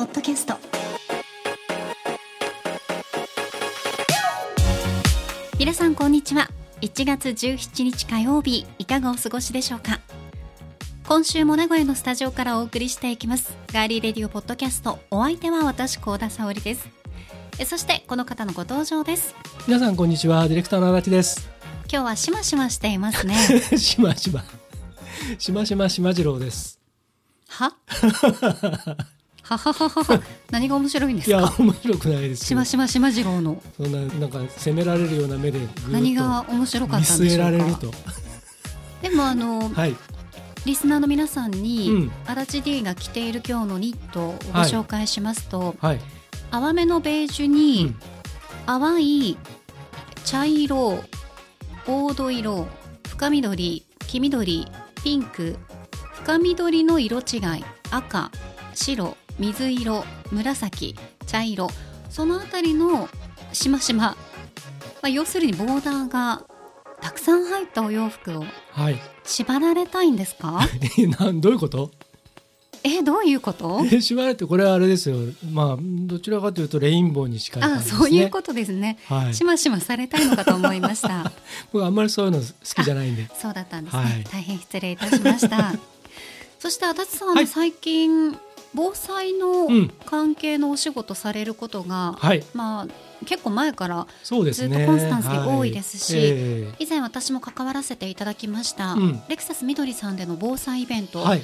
ポッドキャスト。皆さんこんにちは。1月17日火曜日いかがお過ごしでしょうか。今週も名古屋のスタジオからお送りしていきます。ガーリーレディオポッドキャスト。お相手は私高田沙織です。えそしてこの方のご登場です。皆さんこんにちは。ディレクターの足立です。今日はしましましていますね。しましま。しましましまじろうです。は？ははははは。何が面白いんでいやすか面白くないですしましましまじろうの。そんななんか責められるような目で何が面白か見ったんでしょうか？られると。でもあの はい。リスナーの皆さんに、うん。足立 D が着ている今日のニットをご紹介しますと、はい、淡めのベージュうにん、淡い茶色黄土色深緑黄緑ピンク深緑の色違い赤白水色紫茶色そのあたりのしましま、まあ、要するにボーダーがたくさん入ったお洋服をはい。縛られたいんですか？えなんどういうこと？えどういうこと？え縛られてこれはあれですよ。まあどちらかというとレインボーに近い感あじですね。そういうことですね、はい。しましまされたいのかと思いました。僕あんまりそういうの好きじゃないんで。そうだったんですね、はい。大変失礼いたしました。そして足立さん、はい。最近防災のうん。関係のお仕事されることが、はい。まあ結構前からずっとコンスタンスに多いですしはいえ。以前私も関わらせていただきました、うん。レクサスみどりさんでの防災イベント、えはい。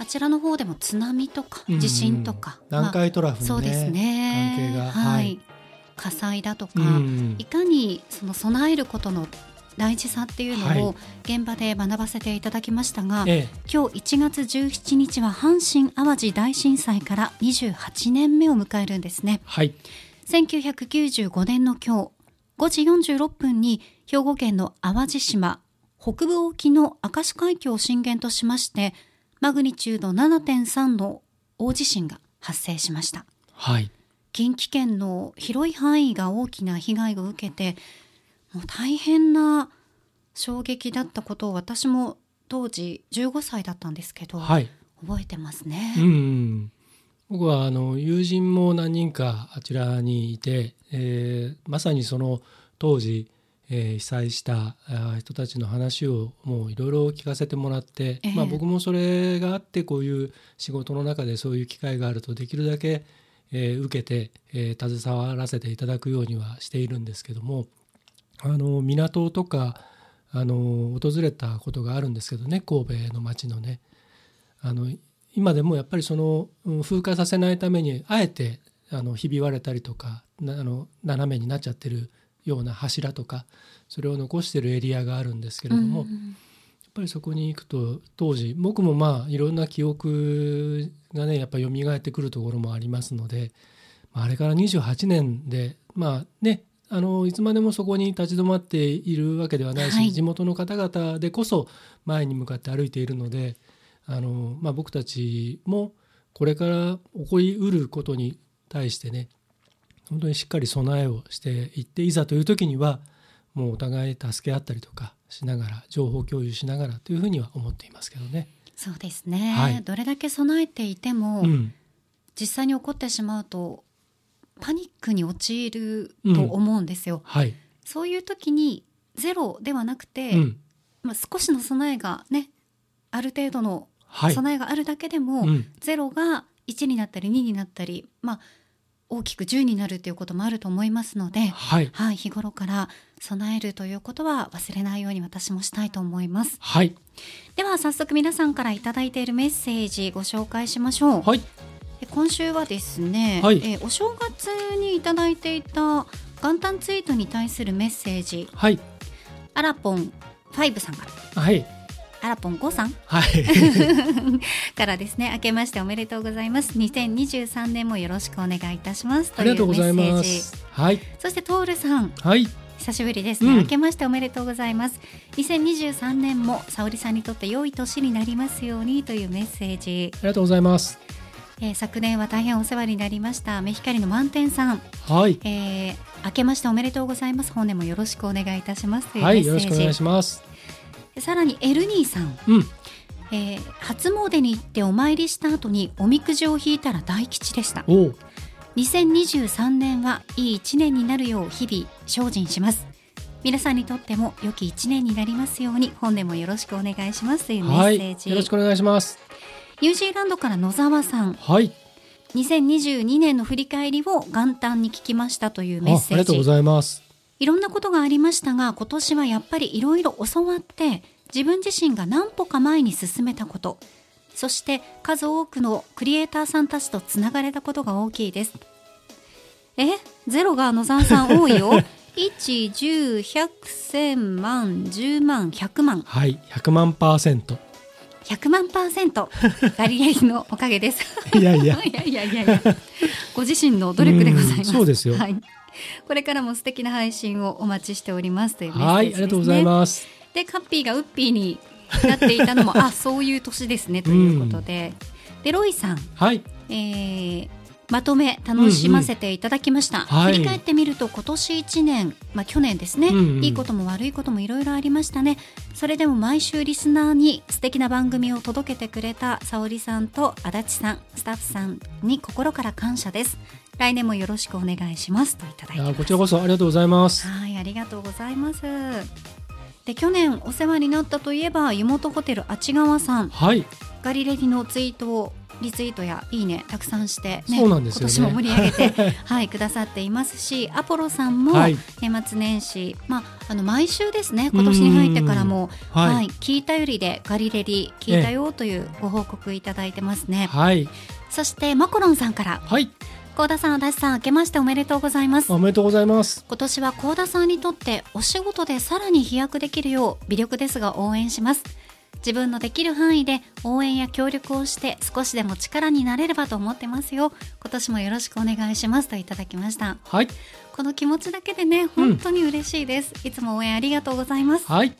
あちらの方でも津波とかうん。地震とか、まあ南海トラフのねそうですね。関係が。はい、はい。火災だとか、うん。いかにその備えることの大事さっていうのをはい。現場で学ばせていただきましたが、え今日1月17日は阪神・淡路大震災から28年目を迎えるんですね。えはい。1995年の今日5時46分に兵庫県の淡路島北部沖の明石海峡を震源としましてマグニチュード7.3の大地震が発生しました。はい。近畿圏の広い範囲が大きな被害を受けてもう大変な衝撃だったことを私も当時15歳だったんですけど、はい。覚えてますね。うん、僕はあの友人も何人かあちらにいて、えーまさにその当時、えー被災した人たちの話をもういろいろ聞かせてもらって、ええ。まあ、僕もそれがあってこういう仕事の中でそういう機会があるとできるだけ、えー受けて、えー携わらせていただくようにはしているんですけどもあの港とかあの訪れたことがあるんですけどね神戸の町のね。あの今でもやっぱりそのうん風化させないためにあえてあのひび割れたりとかなあの斜めになっちゃってるような柱とかそれを残してるエリアがあるんですけれども、やっうんぱりそこに行くと当時僕もまあいろんな記憶がねやっぱ蘇ってくるところもありますので、まあ、あれから28年でまあねあのいつまでもそこに立ち止まっているわけではないし、はい。地元の方々でこそ前に向かって歩いているのであの、まあ、僕たちもこれから起こりうることに対してね本当にしっかり備えをしていっていざという時にはもうお互い助け合ったりとかしながら情報共有しながらというふうには思っていますけどね。そうですね、はい。どれだけ備えていても、うん、実際に起こってしまうとパニックに陥ると思うんですよ。はい、そういう時にゼロではなくて、うん、まあ、少しの備えがねある程度のはい、備えがあるだけでも、うん、ゼロが1になったり2になったり、まあ、大きく10になるということもあると思いますので、はい、はい、日頃から備えるということは忘れないように私もしたいと思います。はい、では早速皆さんからいただいているメッセージご紹介しましょう。はい、え今週はですね、はい。えお正月にいただいていた元旦ツイートに対するメッセージ。はい、アラポン5さんから。はい、アラポン5さん？はい、からですね明けましておめでとうございます。2023年もよろしくお願いいたします。ありがとうございうメッセージす。はい、そしてトールさん。はい、久しぶりですね、うん。明けましておめでとうございます。2023年も沙織さんにとって良い年になりますようにというメッセージ、ありがとうございます。えー昨年は大変お世話になりました目光の満点さん。はい、えー明けましておめでとうございます。本年もよろしくお願いいたしますはい、よろしくお願いします。さらにエルニーさん、うん、えー初詣に行ってお参りした後におみくじを引いたら大吉でした。おう。2023年はいい1年になるよう日々精進します。皆さんにとっても良き1年になりますように本年もよろしくお願いしますというメはいッセージ、よろしくお願いしますニュージーランドから野沢さん。はい。2022年の振り返りを元旦に聞きましたというメッあセーありがとうごジざいます。いろんなことがありましたが今年はやっぱりいろいろ教わって自分自身が何歩か前に進めたこと。そして数多くのクリエイターさんたちとつながれたことが大きいです。え？ゼロが野沢さん多いよ。1、10、100、1000万、10万、100万、はい。100万パーセント100万パーセント。ガリレイのおかげです。いやいや。いやいやいやいや。ご自身の努力でございます。うんそうですよ。はい。これからも素敵な配信をお待ちしておりますというメッセージはいです、ね。ありがとうございます。で、カッピーがウッピーになっていたのも、あ、そういう年ですね。ということで。で、ロイさん、はい。えーまとめ楽しませていただきました、はい。振り返ってみると今年1年、まあ、去年ですね、うんうん。いいことも悪いこともいろいろありましたね。それでも毎週リスナーに素敵な番組を届けてくれた沙織さんと足立さんスタッフさんに心から感謝です。来年もよろしくお願いしますといただいてこちらこそありがとうございます。はいありがとうございます。で去年お世話になったといえば湯本ホテルあち川さん。はい。ガリレディのツイートをリツイートやいいねたくさんして、ね、そうなんですよね。今年も盛り上げて、はい、くださっていますしアポロさんもはい。年末年始、まあ、あの毎週ですね今年に入ってからも、はい。はい、聞いたよりでガリレディ聞いたよというご報告いただいてますね、はい。そしてマコロンさんから。はい。高田さん足立さん明けましておめでとうございます。おめでとうございます。今年は高田さんにとってお仕事でさらに飛躍できるよう微力ですが応援します自分のできる範囲で応援や協力をして少しでも力になれればと思ってますよ。今年もよろしくお願いします。といただきました。はい。この気持ちだけでね本当に嬉しいです、いつも応援ありがとうございます。はい。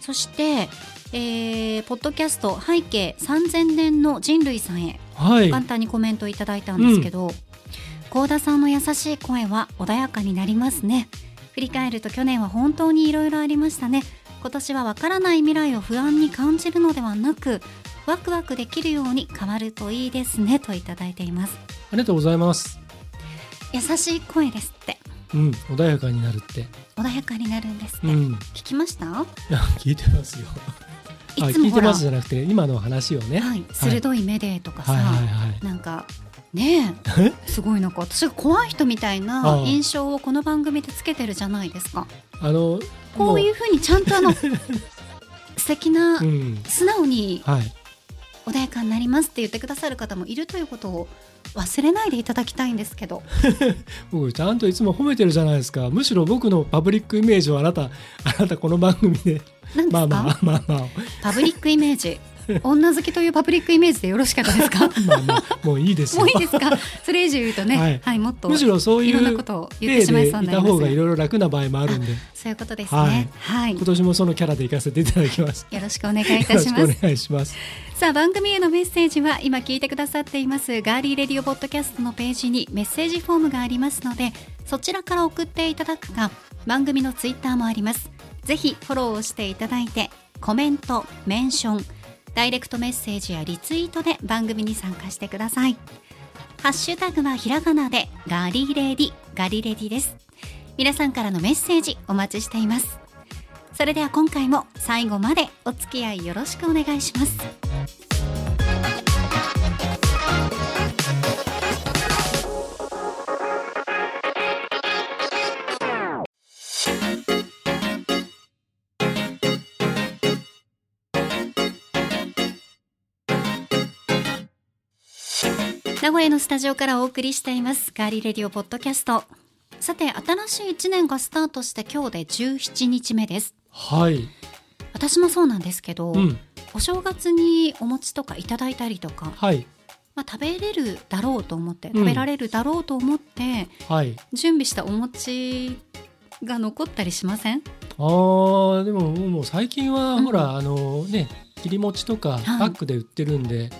そして、えー、ポッドキャスト背景3000年の人類さんへ。はい。簡単にコメントいただいたんですけど、高田さんの優しい声は穏やかになりますね振り返ると去年は本当にいろいろありましたね今年はわからない未来を不安に感じるのではなくワクワクできるように変わるといいですねといただいています。ありがとうございます。優しい声ですって。うん穏やかになるって。穏やかになるんですって、うん。聞きました？いや聞いてますよ。あいつも聞いてますじゃなくて今の話をね。はい、鋭い目でとかさ、はいはいはい。なんかねえすごいなんか私が怖い人みたいな印象をこの番組でつけてるじゃないですかあのこういうふうにちゃんとあの素敵な、もううん。素直にはい。穏やかになりますって言ってくださる方もいるということを忘れないでいただきたいんですけど。僕ちゃんといつも褒めてるじゃないですか。むしろ僕のパブリックイメージをあなたあなたこの番組で。まあまあまあまあ。パブリックイメージ女好きというパブリックイメージでよろしかったですか？まあまあもういいですよ。もういいですか？それ以上言うとね、ははいいもっとむしろそういいろんなうことを言ってしまいそうになりますた方がいろいろ楽な場合もあるんで。そういうことですね。はい、今年もそのキャラで行かせていただきます。よろしくお願いいたします。願いします。さあ番組へのメッセージは今聞いてくださっています。ガーリーレディオポッドキャストのページにメッセージフォームがありますのでそちらから送っていただくか番組のツイッターもあります。ぜひフォローをしていただいてコメントメンションダイレクトメッセージやリツイートで番組に参加してください。ハッシュタグはひらがなでガリレディガリレディです。皆さんからのメッセージお待ちしています。それでは今回も最後までお付き合いよろしくお願いします。名古屋のスタジオからお送りしていますガーリーレディオポッドキャスト。さて新しい1年がスタートして今日で17日目です。はい。私もそうなんですけど、うん。お正月にお餅とかいただいたりとか、はい。まあ、食べれるだろうと思ってうん。食べられるだろうと思って、はい。準備したお餅が残ったりしません？あーでももう最近はうん。ほら、あのね切り餅とかい。パックで売ってるんで、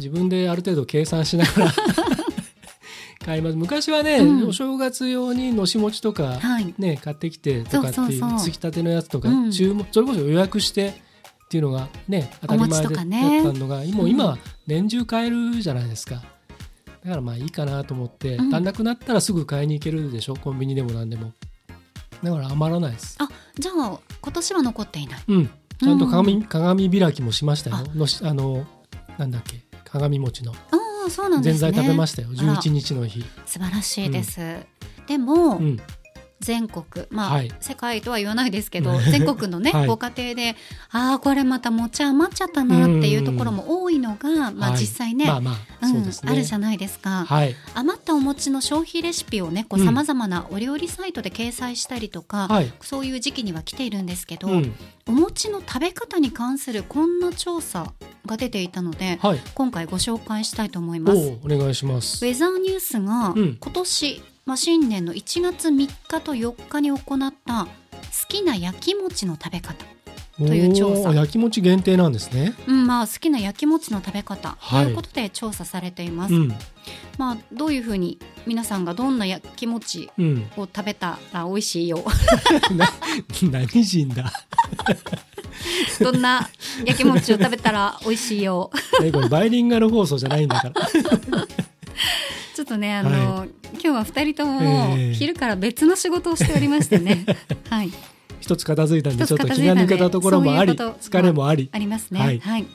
自分である程度計算しながら 買います。昔はね、うん。お正月用にのし餅とか、はい。ね買ってきてとかっていうつきたてのやつとか、うん。注文それこそ予約してっていうのがね当たり前だったのが、もう今年中買えるじゃないですか。だからまあいいかなと思って、うん。足んなくなったらすぐ買いに行けるでしょ？コンビニでも何でも。だから余らないです。あじゃあ今年は残っていない。うん。ちゃんと鏡,、うん。鏡開きもしましたよ。あ。のしあのなんだっけ？鏡餅の。ああそうなんでぜんすね。ざい食べましたよ。あら。11日の日。素晴らしいです、でも、うん全国まあ、はい。世界とは言わないですけど 全国のね、はい。ご家庭でああこれまた餅余っちゃったなっていうところも多いのが、まあ、はい。実際ね、まあるじゃないですか、はい。余ったお餅の消費レシピをねうん。さまざまなお料理サイトで掲載したりとか、はい。そういう時期には来ているんですけど、うん。お餅の食べ方に関するこんな調査が出ていたのではい。今回ご紹介したいと思います。お願いします。ウェザーニュースがうん。今年、まあ、新年の1月3日と4日に行った好きな焼き餅の食べ方、という調査。焼き餅限定なんですね。うんまあ、好きな焼き餅の食べ方はい。ということで調査されています、うん。まあ、どういうふうに皆さんがどんな焼き餅うん。を食べたら美味しいよ。な何人だ？どんな焼き餅を食べたら美味しいよ。えこれバイリンガル放送じゃないんだからとねあの、は今日は2人ともええ昼から別の仕事をしておりましてね、はい、一つ片付いたんでちょっと気が抜けたところもありそういう疲れもありありますね、ははい。い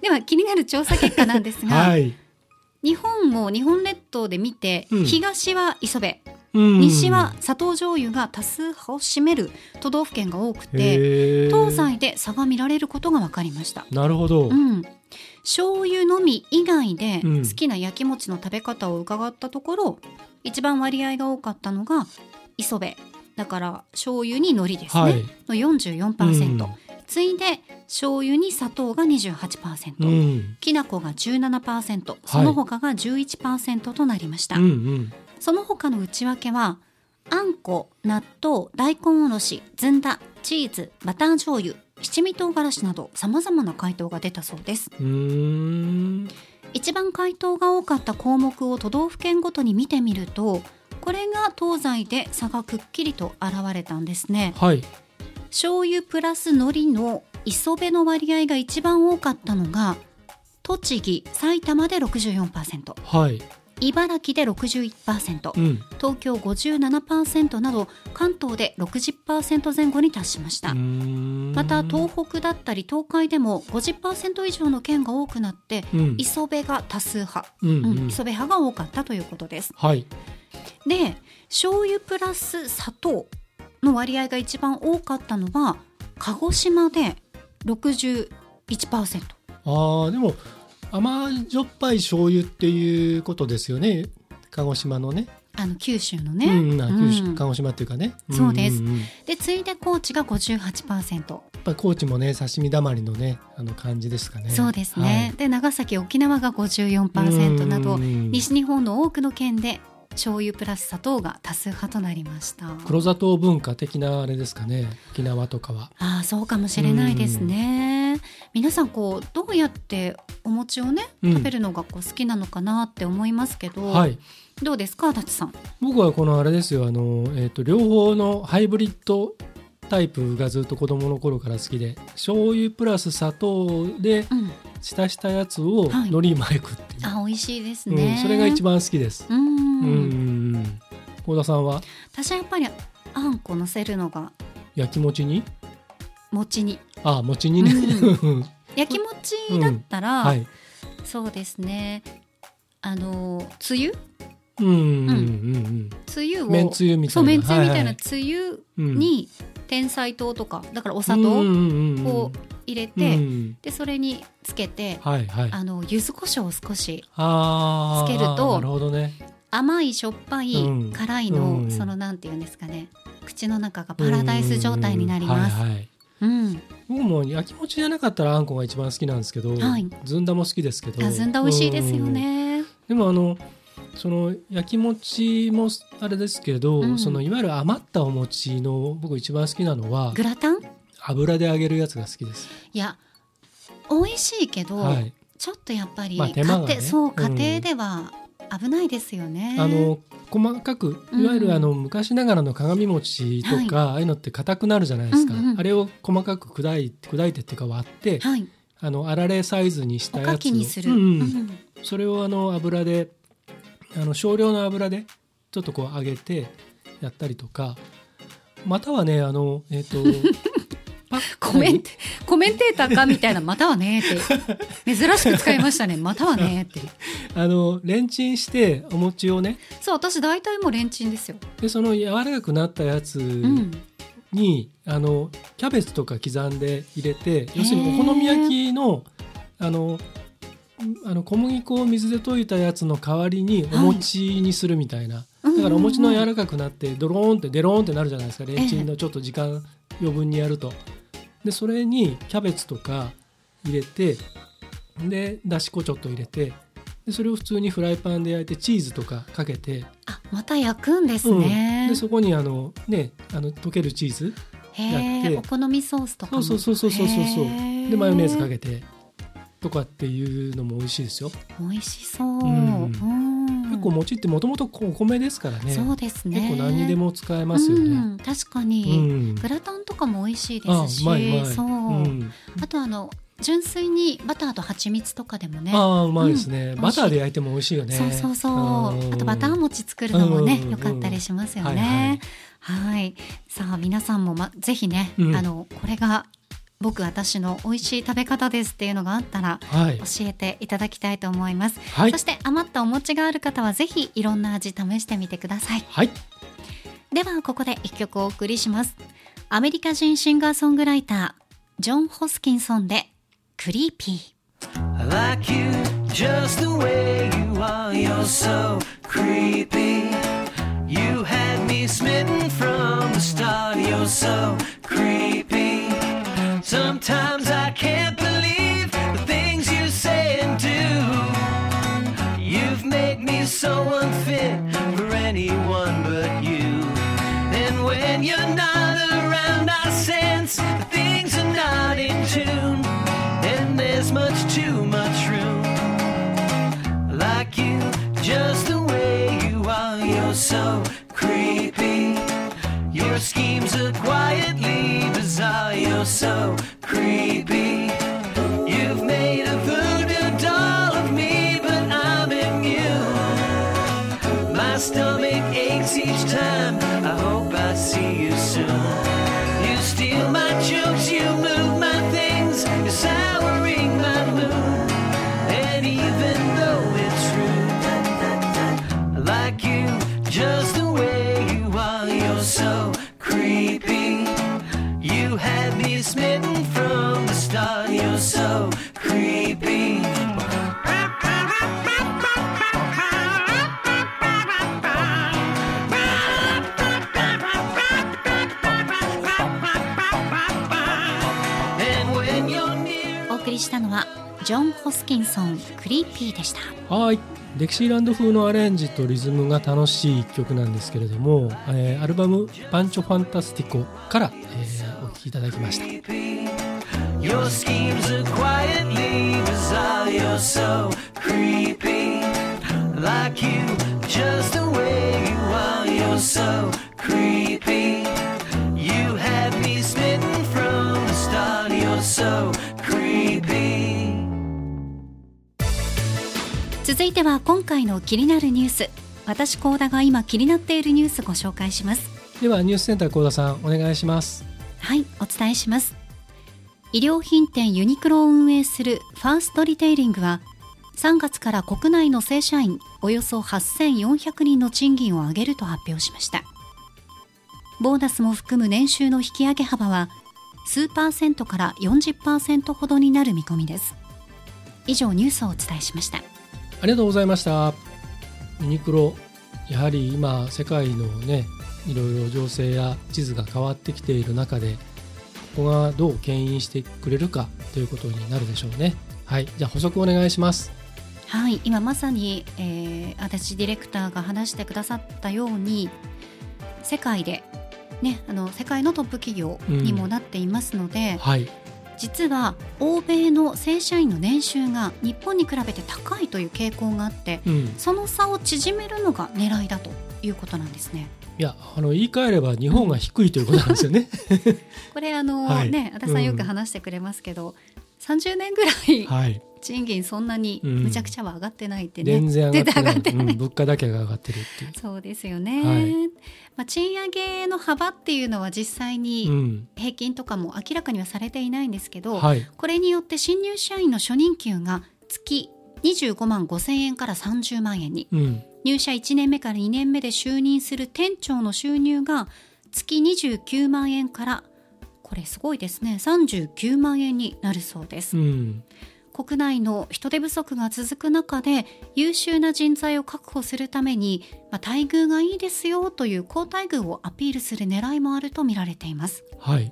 では気になる調査結果なんですが、はい、日本を日本列島で見て、うん。東は磯部うん。西は砂糖醤油が多数派を占める都道府県が多くて東西で差が見られることが分かりました。なるほど、うん、醤油のみ以外でうん。好きな焼き餅の食べ方を伺ったところ、一番割合が多かったのが磯部だから醤油に海苔ですね、はい。の44%、次いで醤油に砂糖が28%、うんうん。きな粉が17%その他が11%となりました、うんうん。その他の内訳はあんこ納豆大根おろしずんだチーズバター醤油七味唐辛子などさまざまな回答が出たそうです。一番回答が多かった項目を都道府県ごとに見てみるとこれが東西で差がくっきりと現れたんですね。はい。醤油プラス海苔の磯辺の割合が一番多かったのが栃木埼玉で64%はい茨城で61%うん。東京57%など関東で60%前後に達しました、また東北だったり東海でも50%以上の県が多くなってうん。磯辺が多数派、うんうん。うん磯辺派が多かったということです。はい。で醤油プラス砂糖の割合が一番多かったのは鹿児島で61%あーでも甘じょっぱい醤油っていうことですよね。鹿児島のね。あの九州のね、うんうんあ九州うん。鹿児島っていうかね。そうです。んんん。やで次いで高知が58%っぱり高知もね刺身だまりのねあの感じですかね。そうですね、で長崎沖縄が54%など西西日本の多くの県で醤油プラス砂糖が多数派となりました。黒砂糖文化的なあれですかね。沖縄とかは。ああそうかもしれないですね皆さんこうどうやってお餅をねうん。食べるのがこう好きなのかなって思いますけど、はい。どうですか足立さん？僕はこのあれですよあの、えー、と両方のハイブリッドタイプがずっと子供の頃から好きで醤油プラス砂糖でうん。浸したやつをはい。海苔巻くっていう、あ美味しいですうんね、それが一番好きです。うん。うんん幸田さんは？私はやっぱりあんこ乗せるのが焼き餅に？餅にあ餅にね、焼き餅だったら、はい。そうですね。あのつゆ？うん。うん。うんつゆをめんつゆみたいな。そうめんつゆみたいはないつゆうん。に天才糖とかだからお砂糖うんうんうんうん。を入れて、うん。でそれにつけて、はいはい。あの柚子胡椒を少しつけるとなるほどね。甘いしょっぱい、うん。辛いの、うん。そのなんていうんですかね。口の中がパラダイス状態になります。はいはいうん、僕も焼き餅じゃなかったらあんこが一番好きなんですけど、はい。ずんだも好きですけど。あずんだ美味しいですようんね。でもあのその焼き餅もあれですけど、うん。そのいわゆる余ったお餅の僕一番好きなのはグラタン？油で揚げるやつが好きです。いや美味しいけど、はい、ちょっとやっぱり、まあ手間がね。そううん。家庭では危ないですよね。あの細かくいわゆるあの昔ながらの鏡餅とか、ああいうのって硬くなるじゃないですか、あれを細かく砕いて砕いてっていうか割って、はい。あのあられサイズにしたやつをそれをあの油であの少量の油でちょっとこう揚げてやったりとかまたはねあのえっ、と パコメンテコメンテーターかみたいな「またはね」って。珍しく使いましたね「またはね」って。あのレンチンしてお餅をね。そう私大体もうレンチンですよ、でその柔らかくなったやつうん、に、あのキャベツとか刻んで入れて要するにお好み焼きのあのあの小麦粉を水で溶いたやつの代わりにお餅にするみたいな、うんだからお餅のうん柔らかくなってドローンってデローンってなるじゃないですか。レンチンのちょっと時間余分にやると。でそれにキャベツとか入れてでだし粉ちょっと入れてでそれを普通にフライパンで焼いてチーズとかかけて、あまた焼くんですうん。ね、でそこにあのねあの溶けるチーズへやって。えお好みソースとかも。そうそうそうそうそうそうでマヨネーズかけてとかっていうのも美味しいですよ、美味しそう、うん。うん。結構餅ってもともとお米ですからね。そうですね。結構何にでも使えますよね、うん、確かうに、ん。グラタンとかも美味しいあですし。そう、ん、あとあの純粋にバターと蜂蜜とかでもね。ああうまいですね、うん。バターで焼いても美味しいよね。そうそうそう。うん。あとバター餅作るのもねうんよかったりしますよはいねはい。さあ皆さんも、ま、ぜひね、うん。あのこれが僕私の美味しい食べ方ですっていうのがあったらはい教えていただきたいと思います、はいそして余ったお餅がある方はぜひいろんな味試してみてくださいはいではここで一曲お送りしますアメリカ人シンガーソングライタージョン・ホスキンソンでクリーピー I like you just the way you are. You're so creepy. You had me smitten from the start. You're so creepy. Sometimes I can't believe the things you say and do. You've made me so unfit for anyone but you. And when you're not around, I sense that things are not in tune. And there's much too much room. Like you just the way you are. You're so creepy. Your schemes are quietly bizarre. You're so creepy. You've made a voodoo doll of me, but I'm immune. My stomach aches each time. I hope I see you soon. You steal my jokes, you move my things, you're souring ジョン・ホスキンソンクリーピーでした。はい。デキシーランド風のアレンジとリズムが楽しい一曲なんですけれども、えーアルバム「パンチョ・ファンタスティコ」から、えーお聴きいただきました続いては今回の気になるニュース。私高田が今気になっているニュースご紹介します。ではニュースセンター幸田さんお願いします。はいお伝えします。衣料品店ユニクロを運営するファーストリテイリングは3月から国内の正社員およそ8400人の賃金を上げると発表しました。ボーナスも含む年収の引き上げ幅は数パーセントから40%ほどになる見込みです。以上ニュースをお伝えしました。ありがとうございました。ユニクロやはり今世界のねいろいろ情勢や地図が変わってきている中でここがどう牽引してくれるかということになるでしょうね。はい。じゃあ補足お願いします。はい、今まさに、えー、足立ディレクターが話してくださったように世界で、ね、あの世界のトップ企業にもなっていますので、はい実は欧米の正社員の年収が日本に比べて高いという傾向があってうん、その差を縮めるのが狙いだということなんですね。いやあの言い換えれば日本が低いということなんですよね。これあの、はいね足立さんよく話してくれますけど、30年ぐらいはい、賃金そんなにうん。むちゃくちゃは上がってないってね、全然上がってない。全然上がってない。うん、物価だけが上がってるっていう。そうですよね、はい。まあ、賃上げの幅っていうのは実際うにん。平均とかも明らかにはされていないんですけど、はい。これによって新入社員の初任給が月25万5千円から30万円に。うん。入社1年目から2年目で就任する店長の収入が月29万円からこれすごいですね。39万円になるそうです、うん。国内の人手不足が続く中で優秀な人材を確保するために、まあ、待遇がいいですよという好待遇をアピールする狙いもあると見られています。はい。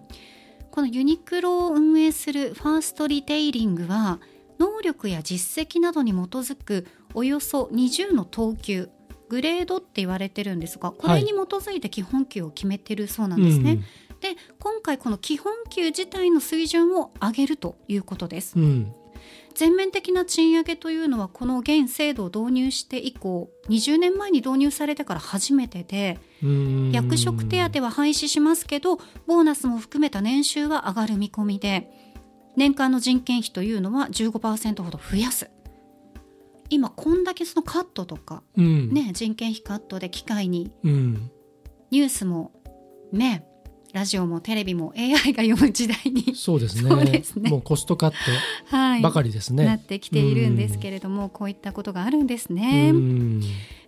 このユニクロを運営するファーストリテイリングは能力や実績などに基づくおよそ20の等級グレードって言われてるんですがこれに基づいて基本給を決めてるそうなんですね、で今回この基本給自体の水準を上げるということです。うん。うん全面的な賃上げというのはこの現制度を導入して以降20年前に導入されてから初めてでうん。役職手当は廃止しますけどボーナスも含めた年収は上がる見込みで年間の人件費というのは15%ほど増やす。今こんだけそのカットとかうん。ね人件費カットで機械にうん。ニュースもねラジオもテレビも AI が読む時代に、そうですね。ね。もうコストカッはい。トばかりですなねっ。てきているんですけれども、こういったことがあるんですね。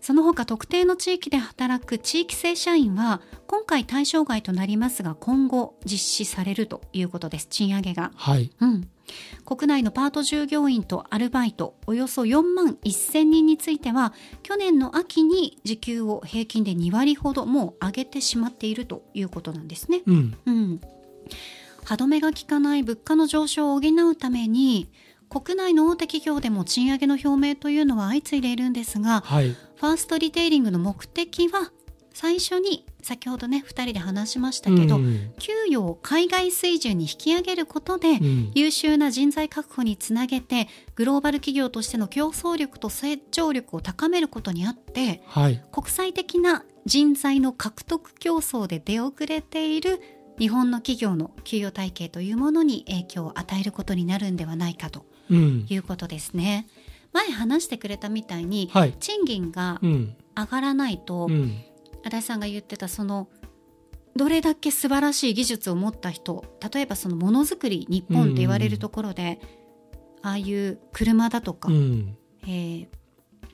うんその他特定の地域で働く地域正社員は今回対象外となりますが今後実施されるということです。賃上げが、はい。うん、国内のパート従業員とアルバイトおよそ4万1000人については去年の秋に時給を平均で2割ほどもう上げてしまっているということなんですね。うん。うん、歯止めが効かない物価の上昇を補うために国内の大手企業でも賃上げの表明というのは相次いでいるんですがはい。ファーストリテイリングの目的は最初に先ほどね2人で話しましたけど、うん。給与を海外水準に引き上げることで、うん。優秀な人材確保につなげてグローバル企業としての競争力と成長力を高めることにあってはい。国際的な人材の獲得競争で出遅れている日本の企業の給与体系というものに影響を与えることになるんではないかと。うんいうことですね。前話してくれたみたいに、はい。賃金がうん。上がらないと、うん。足立さんが言ってたそのどれだけ素晴らしい技術を持った人例えばそのものづくり日本って言われるところで、ああいう車だとか、うん。えー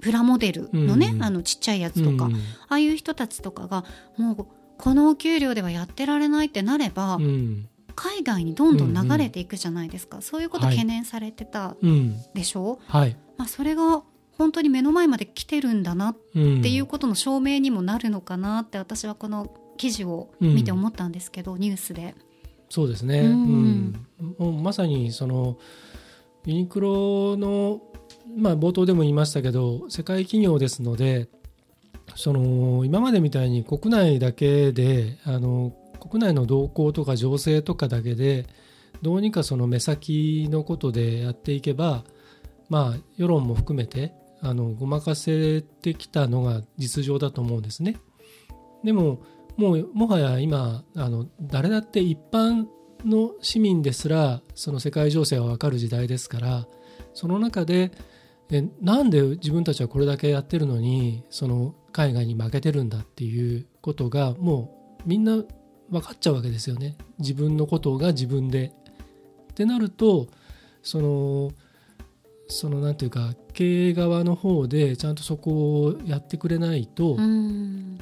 プラモデルのね、うん。あのちっちゃいやつとか、うん。ああいう人たちとかがもうこのお給料ではやってられないってなれば、うん海外にどんどん流れていくじゃないですか、そういうことはい懸念されてたうん。でしょ？う、はい。まあ、それが本当に目の前まで来てるんだなっうんていうことの証明にもなるのかなって私はこの記事を見て思ったんですけど、ニュースで。そうですね、ううん。うまさにそのユニクロの、まあ、冒頭でも言いましたけど世界企業ですのでその今までみたいに国内だけであの国内の動向とか情勢とかだけでどうにかその目先のことでやっていけば、まあ、世論も含めてあのごまかせてきたのが実情だと思うんですね。でももうもはや今あの誰だって一般の市民ですらその世界情勢は分かる時代ですからその中でえなんで自分たちはこれだけやってるのにその海外に負けてるんだっていうことがもうみんな分かっちゃうわけですよね。自分のことが自分で。ってなるとそのそのなんていうか経営側の方でちゃんとそこをやってくれないと、うん。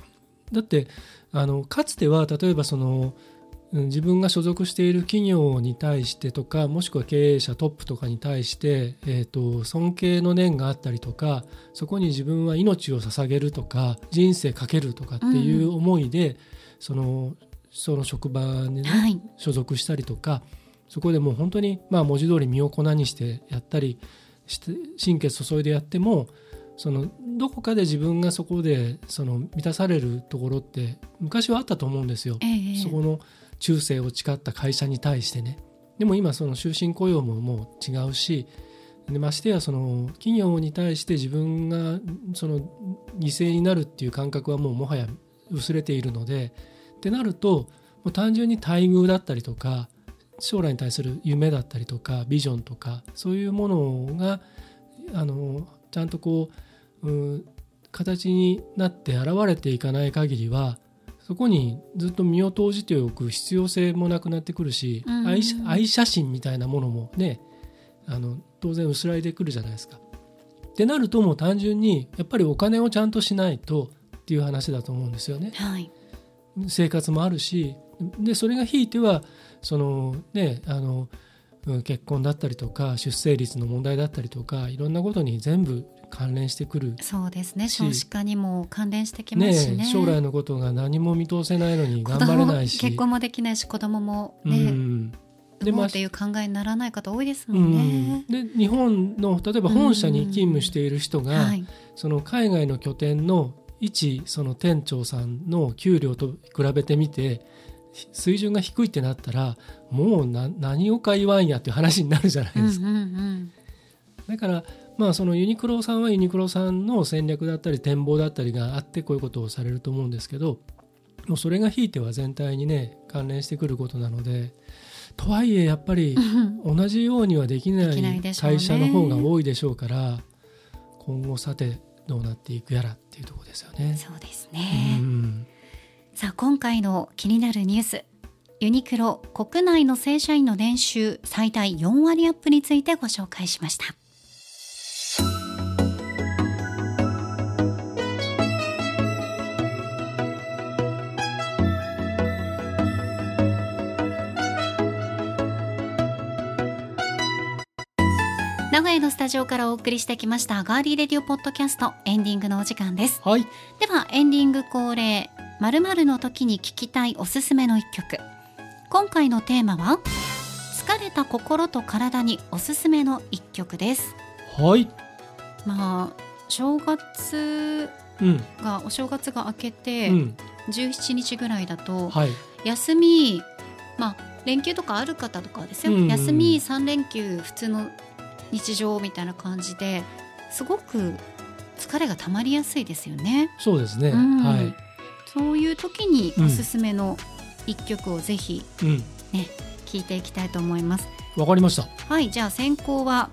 だってあのかつては例えばそのうん自分が所属している企業に対してとかもしくは経営者トップとかに対して、えー、と尊敬の念があったりとかそこに自分は命を捧げるとか人生かけるとかっていう思いで、そのその職場に、ねはい所属したりとかそこでもう本当にまあ文字通り身を粉にしてやったりして神経注いでやってもそのどこかで自分がそこでその満たされるところって昔はあったと思うんですよ。ええそこの忠誠を誓った会社に対してね。でも今その終身雇用ももう違うしでましてやその企業に対して自分がその犠牲になるっていう感覚はもうもはや薄れているのでってなるともう単純に待遇だったりとか将来に対する夢だったりとかビジョンとかそういうものがあのちゃんとこう、うん、形になって現れていかない限りはそこにずっと身を投じておく必要性もなくなってくるし、うん愛写愛写真みたいなものもねあの当然薄らいでくるじゃないですか。ってなるともう単純にやっぱりお金をちゃんとしないとっていう話だと思うんですよね。はい生活もあるしでそれがひいてはその、ね、あのうん結婚だったりとか出生率の問題だったりとかいろんなことに全部関連してくる、そうですね。し少子化にも関連してきますしね。将来のことが何も見通せないのに子頑張れ供ないし。結婚もできないし子供もうね、ん。でもうっていう考えにならない方多いですうもんね。ん、。で日本の例えば本社に勤務している人が、はい、その海外の拠点の一その店長さんの給料と比べてみて水準が低いってなったらもうな何をか言わんやっていう話になるじゃないですか、うんうんうん、だからまあそのユニクロさんはユニクロさんの戦略だったり展望だったりがあってこういうことをされると思うんですけどもうそれがひいては全体にね関連してくることなのでとはいえやっぱり 同じようにはできない会社の方が多いでしょうから今後さてどうなっていくやらっていうところですよね。そうですうね、ん。さあ今回の気になるニュース。ユニクロ国内の正社員の年収最大4割アップについてご紹介しました名古屋のスタジオからお送りしてきましたガーリーレディオポッドキャストエンディングのお時間です。はい。ではエンディング恒例〇〇の時に聴きたいおすすめの一曲。今回のテーマは疲れた心と体におすすめの一曲です。はい。まあ正月うん。がお正月が明けてうん。17日ぐらいだとはい。休みまあ連休とかある方とかはですよ、うんうん休み3連休普通の日常みたいな感じですごく疲れが溜まりやすいですよね。そうですね、うんはい、そういう時におすすめの一曲をぜひうん、聴いていきたいと思います。わかりましたはい、じゃあ先行は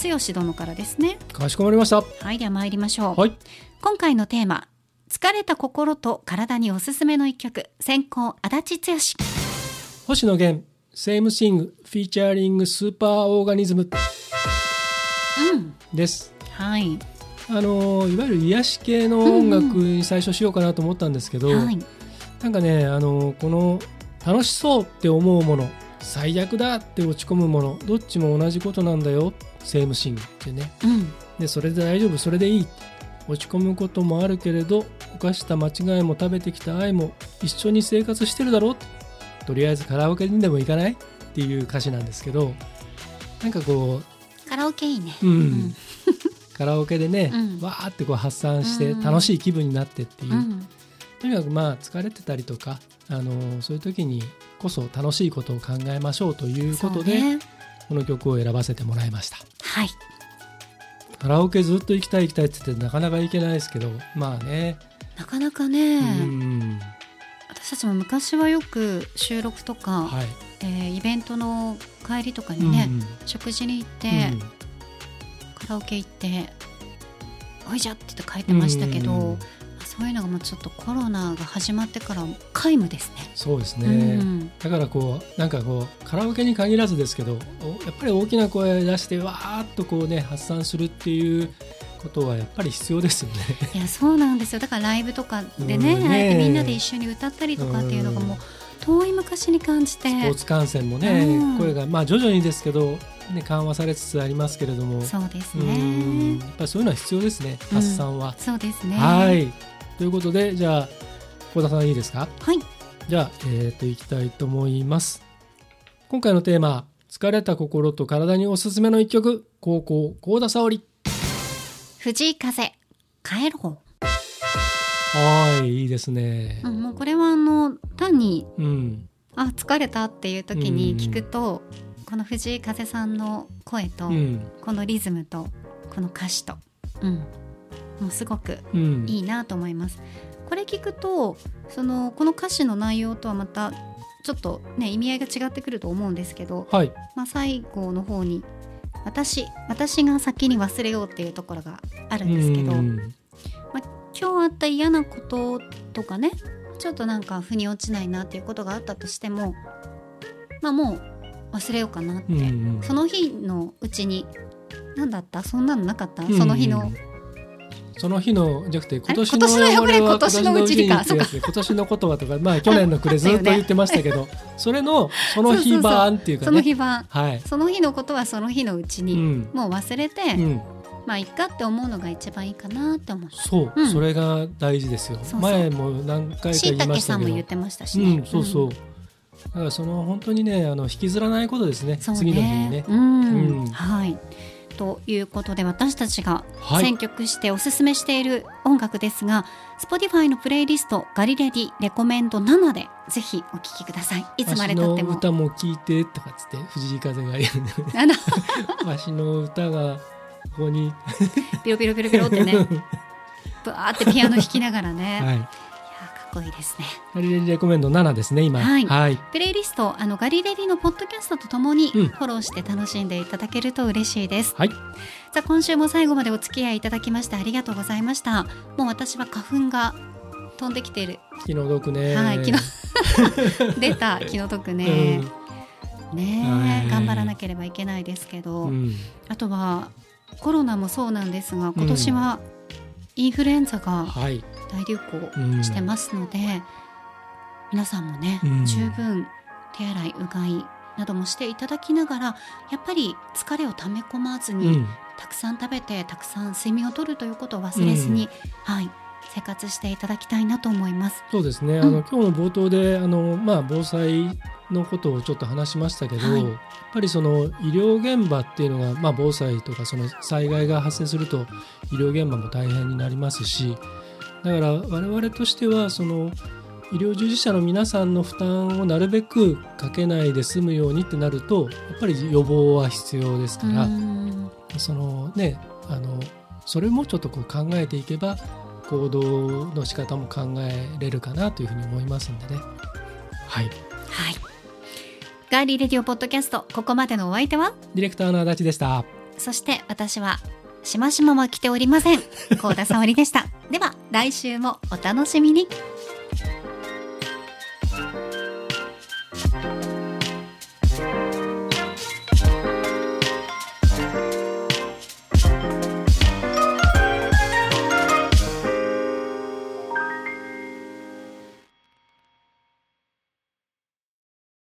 剛殿からですね。かしこまりましたはい、では参りましょう。はい今回のテーマ、疲れた心と体におすすめの一曲、先行足立剛。星野源 Same Thing featuring Superorganism うん、です。はい、あのいわゆる癒し系の音楽に最初しようかなと思ったんですけど、はい、なんかねあのこの楽しそうって思うもの最悪だって落ち込むものどっちも同じことなんだよ Same Thing ってね。うん、でそれで大丈夫それでいい。落ち込むこともあるけれど犯した間違いも食べてきた愛も一緒に生活してるだろとりあえずカラオケにでも行かない？っていう歌詞なんですけどなんかこカラオケいいね。う、うん。うん。カラオケでね、うん。わーってこう発散してうん。楽しい気分になってっていう、うん、とにかくまあ疲れてたりとか、あのーそういう時にこそ楽しいことを考えましょうということで、ね。この曲を選ばせてもらいました。はい、カラオケずっと行きたい行きたいって言ってなかなか行けないですけどまあね、なかなかね、うん。私たちも昔はよく収録とか、はいえーイベントの帰りとかにね、うん食事に行って、うん。カラオケ行って「おいじゃ」って言って帰ってましたけど、うん。まあそういうのがもうちょっとコロナが始まってから皆無ですね。そうですうね、ん。だからこうなんかこうカラオケに限らずですけどおやっぱり大きな声出してわーっとこうね発散するっていうことはやっぱり必要ですよね。いやそうなんですよ。だからライブとかでね,、うんねみんなで一緒に歌ったりとかっていうのがもう遠い昔に感じて、スポーツ観戦もね、うん。声がまあ徐々にですけど、ね、緩和されつつありますけれども。そうですうん。ねやっぱりそういうのは必要ですねうん。発散は。そうですね。はい。ということでじゃあ小田さんいいですか？はい。じゃあ、えー、といきたいと思います。今回のテーマ「疲れた心と体におすすめの一曲」高校幸田沙織。藤井風帰ろはいいいですね。う、うん、もうこれはあの単にうん。あ疲れたっていう時に聞くと、この藤井風さんの声と、うん。このリズムとこの歌詞と、うん、もうすごくうん。いいなと思います。これ聞くとそのこの歌詞の内容とはまたちょっとね意味合いが違ってくると思うんですけど、はい。まあ、最後の方に私私が先に忘れようっていうところがあるんですけど、うん今日あった嫌なこととかねちょっとなんか腑に落ちないなっていうことがあったとしてもまあもう忘れようかなって、うんうんその日のうちに何だった？そんなのなかった、うんその日の。その日のじゃなくて今年今年のよこれ今年のうちにか？今年のうちにってやつ。で今年の言葉とかまあ去年の暮れずっと言ってましたけど。それのその日版っていうかそのね日版。はい。その日のことはその日のうちに、うん。もう忘れて、うんまあいっかって思うのが一番いいかなって思う。そう、うん。それが大事ですよ。前も何回かしい言いたけさんも言ってましたしね、うん、そうそう、だからその本当にねあの引きずらないことですね。そう次の日にね。うん。うん。はい。ということで私たちがはい。選曲しておすすめしている音楽ですが、Spotify のプレイリスト「ガリレディレコメンド7」でぜひお聴きください。いつまでたっても。歌も聞いてとかっつって藤井風が言う わしの歌がここに、ピロピロピロピロってね。ブワーってピアノ弾きながらね、い、はい。やかっこいいですね。ガリレディレコメンド7ですね今。はい。はい、プレイリストあのガリレディのポッドキャストとともにフうん。ォローして楽しんでいただけると嬉しいです、はい。さあ今週も最後までお付き合いいただきましてありがとうございました。もう私は花粉が飛んできている。気の毒ね。はい気の 出た気の毒ね、ねえ、はい。頑張らなければいけないですけど、うんうん。あとはコロナもそうなんですが今年はインフルエンザがはい、大流うん行してますので、皆さんもね、うん。十分手洗いうがいなどもしていただきながらやっぱり疲れを溜め込まずに、うん。たくさん食べてたくさん睡眠をとるということを忘れずに、はい。生活していただきたいなと思います。そうですね、うん。あの今日の冒頭であの、まあ、防災のことをちょっと話しましたけど、はいやっぱりその医療現場っていうのが、まあ、防災とかその災害が発生すると医療現場も大変になりますしだから我々としてはその医療従事者の皆さんの負担をなるべくかけないで済むようにってなるとやっぱり予防は必要ですから。うんそのねあのそれもちょっとこう考えていけば行動の仕方も考えれるかなというふうに思いますんでね。はい。はいガーリーレディオポッドキャストここまでのお相手は？ディレクターの足立でした。そして私はしましまは来ておりません。高田沙織でした。では来週もお楽しみに